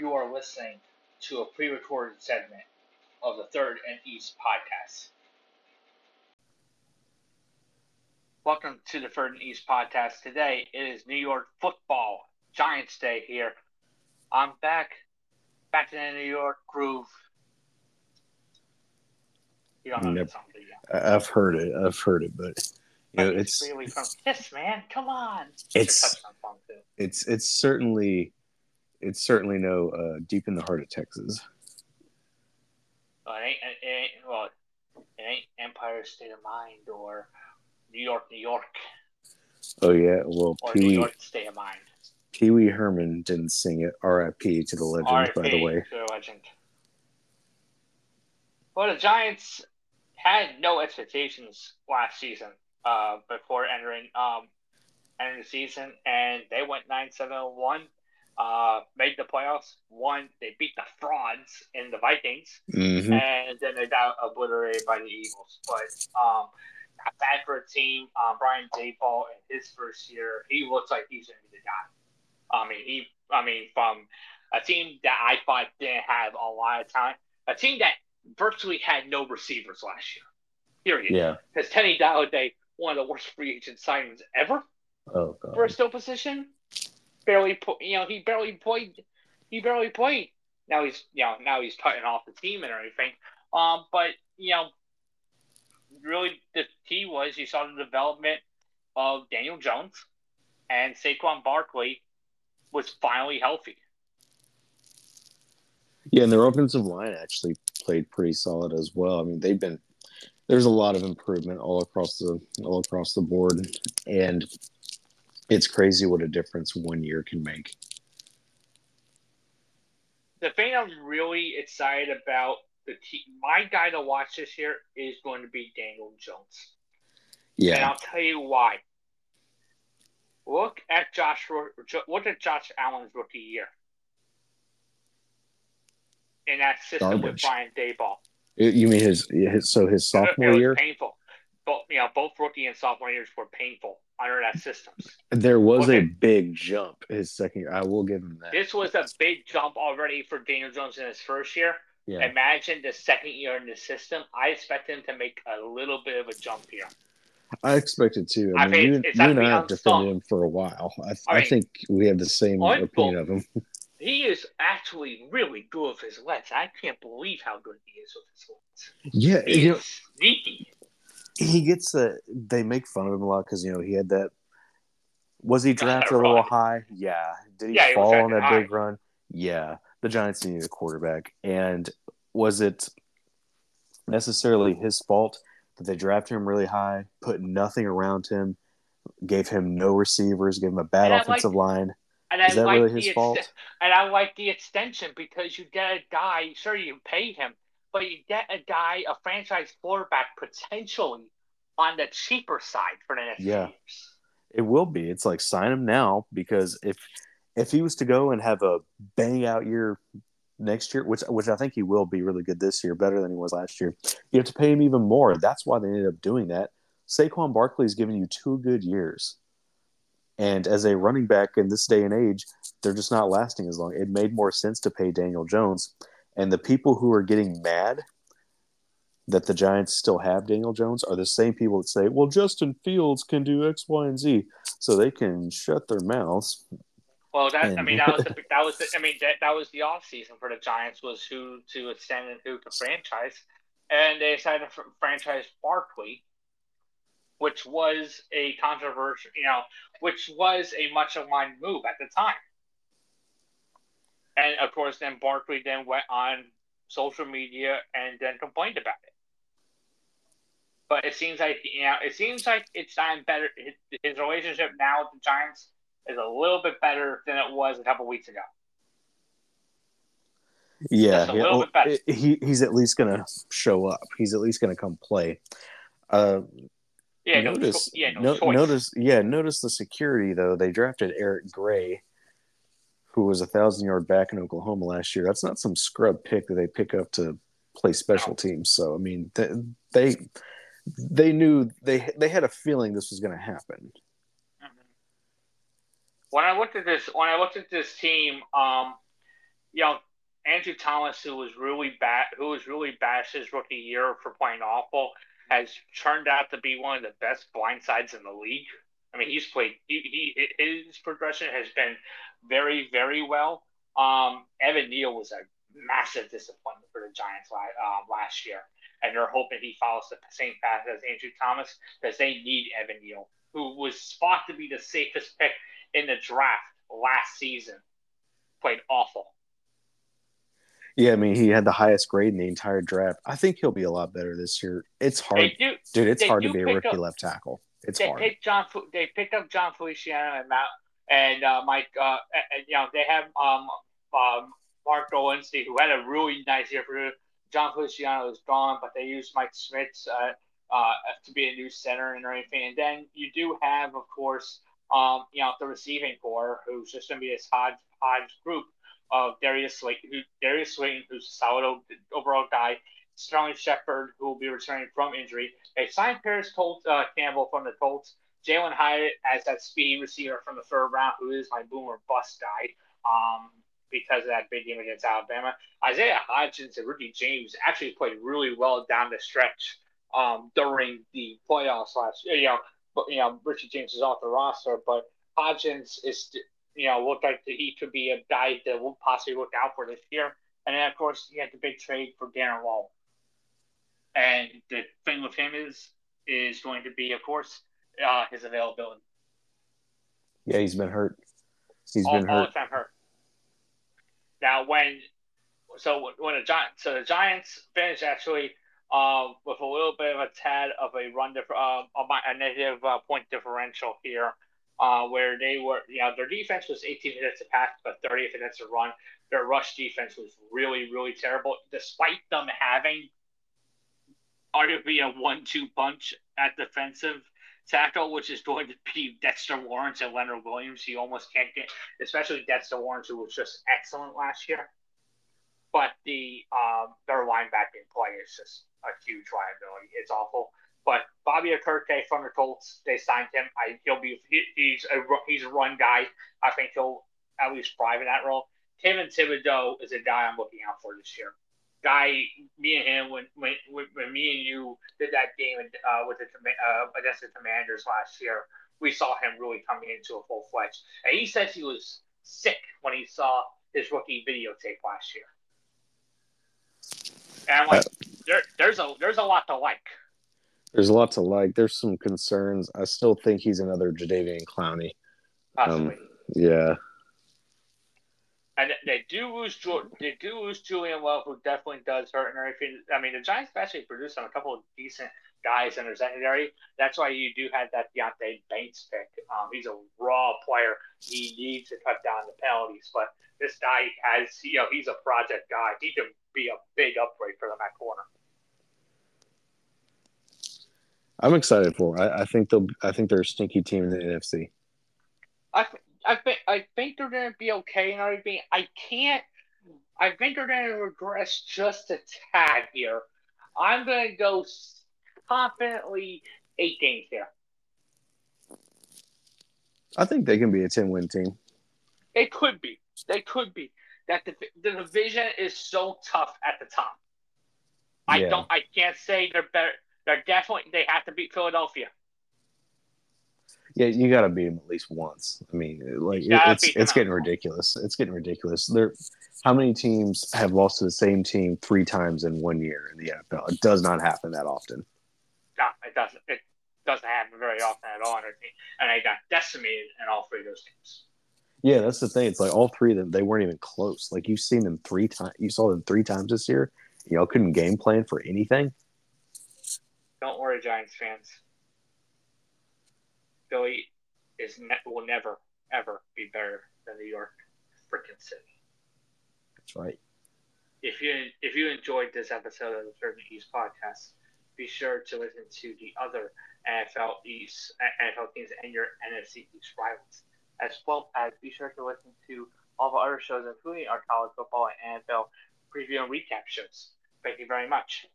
you are listening to a pre recorded segment of the Third and East podcast. Welcome to the Third and East podcast. Today it is New York football Giants Day here. I'm back, back in the New York groove. You don't know Never, something yet. I've heard it. I've heard it, but you know, it's, it's really from Kiss, man. Come on. It's it's it's certainly it's certainly no uh, deep in the heart of Texas. Well, it ain't, it ain't well, it ain't Empire State of Mind or New York, New York. Oh yeah, well, or Pee New York State of Mind. Pee Wee Herman didn't sing it. R.I.P. to the legend, by the way. To the legend. Well, the Giants had no expectations last season uh, before entering um, entering the season, and they went nine seven one uh, made the playoffs. Won. They beat the frauds in the Vikings, mm-hmm. and then they got obliterated by the Eagles. But um, not bad for a team. Um, Brian Daboll in his first year, he looks like he's going to be the guy. I mean, he. I mean, from a team that I thought didn't have a lot of time, a team that virtually had no receivers last year. Period. Yeah. Because Kenny Golladay, one of the worst free agent signings ever oh, God. for a still position barely put. You know, he barely played. He barely played. Now he's you know now he's cutting off the team and everything. Um, but you know, really the key was you saw the development of Daniel Jones and Saquon Barkley was finally healthy. Yeah, and their offensive line actually played pretty solid as well. I mean, they've been there's a lot of improvement all across the all across the board, and it's crazy what a difference one year can make. The thing I'm really excited about the team, my guy to watch this year is going to be Daniel Jones. Yeah, and I'll tell you why. Look at Josh. Look at Josh Allen's rookie year. In that system Garbage. with Brian Daboll. You mean his, his so his sophomore year? Painful. Both you know, both rookie and sophomore years were painful under that systems. There was okay. a big jump his second year. I will give him that. This was a big jump already for Daniel Jones in his first year. Yeah. Imagine the second year in the system. I expect him to make a little bit of a jump here. I expected to. I, I mean, you, you and I have defended him for a while. I, I, I think we have the same opinion of him. He is actually really good with his legs. I can't believe how good he is with his legs. Yeah, he is know, he gets the they make fun of him a lot because you know he had that was he drafted a little high? Yeah. Did he yeah, fall he on that high. big run? Yeah. The giants needed a quarterback. And was it necessarily his fault that they drafted him really high put nothing around him gave him no receivers gave him a bad and offensive like, line? and is I that like really his ex- fault? and i like the extension because you get a guy sure you pay him but you get a guy, a franchise quarterback, potentially on the cheaper side for the next yeah. years. It will be. It's like sign him now because if if he was to go and have a bang out year next year, which which I think he will be really good this year, better than he was last year, you have to pay him even more. That's why they ended up doing that. Saquon Barkley's given you two good years. And as a running back in this day and age, they're just not lasting as long. It made more sense to pay Daniel Jones. And the people who are getting mad that the Giants still have Daniel Jones are the same people that say, well, Justin Fields can do X, Y, and Z. So they can shut their mouths. Well, that and... I mean, that was the, that was the, I mean that, that was the off season for the Giants was who to extend and who to franchise, and they decided to franchise Barkley, which was a controversial, you know, which was a much aligned move at the time. And of course, then Barkley then went on social media and then complained about it. But it seems like you know, it seems like it's gotten better. His, his relationship now with the Giants is a little bit better than it was a couple weeks ago. Yeah, yeah. Well, he he's at least gonna show up. He's at least gonna come play. Uh, yeah, notice, no, yeah, no, no notice, yeah, notice the security though. They drafted Eric Gray, who was a thousand yard back in Oklahoma last year. That's not some scrub pick that they pick up to play special teams. So I mean, they they, they knew they they had a feeling this was going to happen. Mm-hmm. When I looked at this, when I looked at this team, um, you know, Andrew Thomas, who was really bad, who was really bad his rookie year for playing awful, has turned out to be one of the best blindsides in the league. I mean, he's played. He, he his progression has been very, very well. Um, Evan Neal was a massive disappointment for the Giants last, uh, last year, and they're hoping he follows the same path as Andrew Thomas because they need Evan Neal, who was thought to be the safest pick in the draft last season. Played awful. Yeah, I mean, he had the highest grade in the entire draft. I think he'll be a lot better this year. It's hard, do, dude. It's hard to be a rookie up, left tackle. It's they hard. Picked John, they picked up Jon Feliciano and Matt and uh, Mike. Uh, and, you know, they have um, um, Mark Glowinski, who had a really nice year for Jon Feliciano is gone, but they used Mike Schmitz uh, uh, to be a new center and everything. And then you do have, of course, um, you know, the receiving core, who's just going to be this Hodge, Hodge group of Darius Slayton, who Darius Slayton, who's a solid overall guy, Sterling Shepard, who will be returning from injury. They signed Parris Colt, uh, Campbell from the Colts. Jalin Hyatt as that speed receiver from the third round, who is my boomer bust guy. Um, because of that big game against Alabama. Isaiah Hodgins and Ricky James actually played really well down the stretch um, during the playoffs last year. You know, but you know, Richie James is off the roster, but Hodgins is you know looked like he could be a guy that will possibly look out for this year. And then of course he had the big trade for Darren Waller. And the thing with him is is going to be, of course, uh, his availability. Yeah, he's been hurt. He's all, been hurt. All the time hurt. Now, when so when the Giants so the Giants finished actually uh, with a little bit of a tad of a run dif- uh, a negative uh, point differential here, uh, where they were you know their defense was 18 minutes to pass, but 30 minutes to run. Their rush defense was really really terrible, despite them having arguably a one-two punch at defensive tackle, which is going to be Dexter Lawrence and Leonard Williams. You almost can't get, especially Dexter Lawrence, who was just excellent last year. But the um, their linebacking play is just a huge liability. It's awful. But Bobby Okereke from the Colts, they signed him. I, he'll be he, he's a he's a run guy. I think he'll at least thrive in that role. Kayvon Thibodeaux is a guy I'm looking out for this year guy, me and him, when when, when me and you did that game uh, with the uh, against the Commanders last year, we saw him really coming into a full fledged. And he says he was sick when he saw his rookie videotape last year. And I'm like, there, there's a there's a lot to like. There's a lot to like. There's some concerns. I still think he's another Jadeveon Clowney. Possibly. Um, yeah and they do lose they do lose Julian Love, who definitely does hurt and everything. I mean, the Giants actually produced on a couple of decent guys in their secondary. That's why you do have that Deonte Banks pick. Um, he's a raw player. He needs to cut down the penalties, but this guy has you know he's a project guy. He can be a big upgrade for them at corner. I'm excited for. I, I think they'll. I think they're a stinky team in the NFC. I I think I think they're gonna be okay and everything. I can't. I think they're gonna regress just a tad here. I'm gonna go confidently eight games here. I think they can be a ten win team. It could be. They could be. That the, the division is so tough at the top. I yeah. don't. I can't say they're better. They're definitely. They have to beat Philadelphia. Yeah, you got to beat them at least once. I mean, like it's it's getting ridiculous. It's getting ridiculous. There, how many teams have lost to the same team three times in one year in the NFL? It does not happen that often. No, it doesn't. It doesn't happen very often at all. And they got decimated in all three of those games. Yeah, that's the thing. It's like all three of them, they weren't even close. Like you've seen them three times. You saw them three times this year. You all couldn't game plan for anything. Don't worry, Giants fans. Philly is ne- will never ever be better than New York freaking City. That's right. If you if you enjoyed this episode of the Third East podcast, be sure to listen to the other NFL East NFL teams and your NFC East rivals, as well as be sure to listen to all of our other shows, including our college football and NFL preview and recap shows. Thank you very much.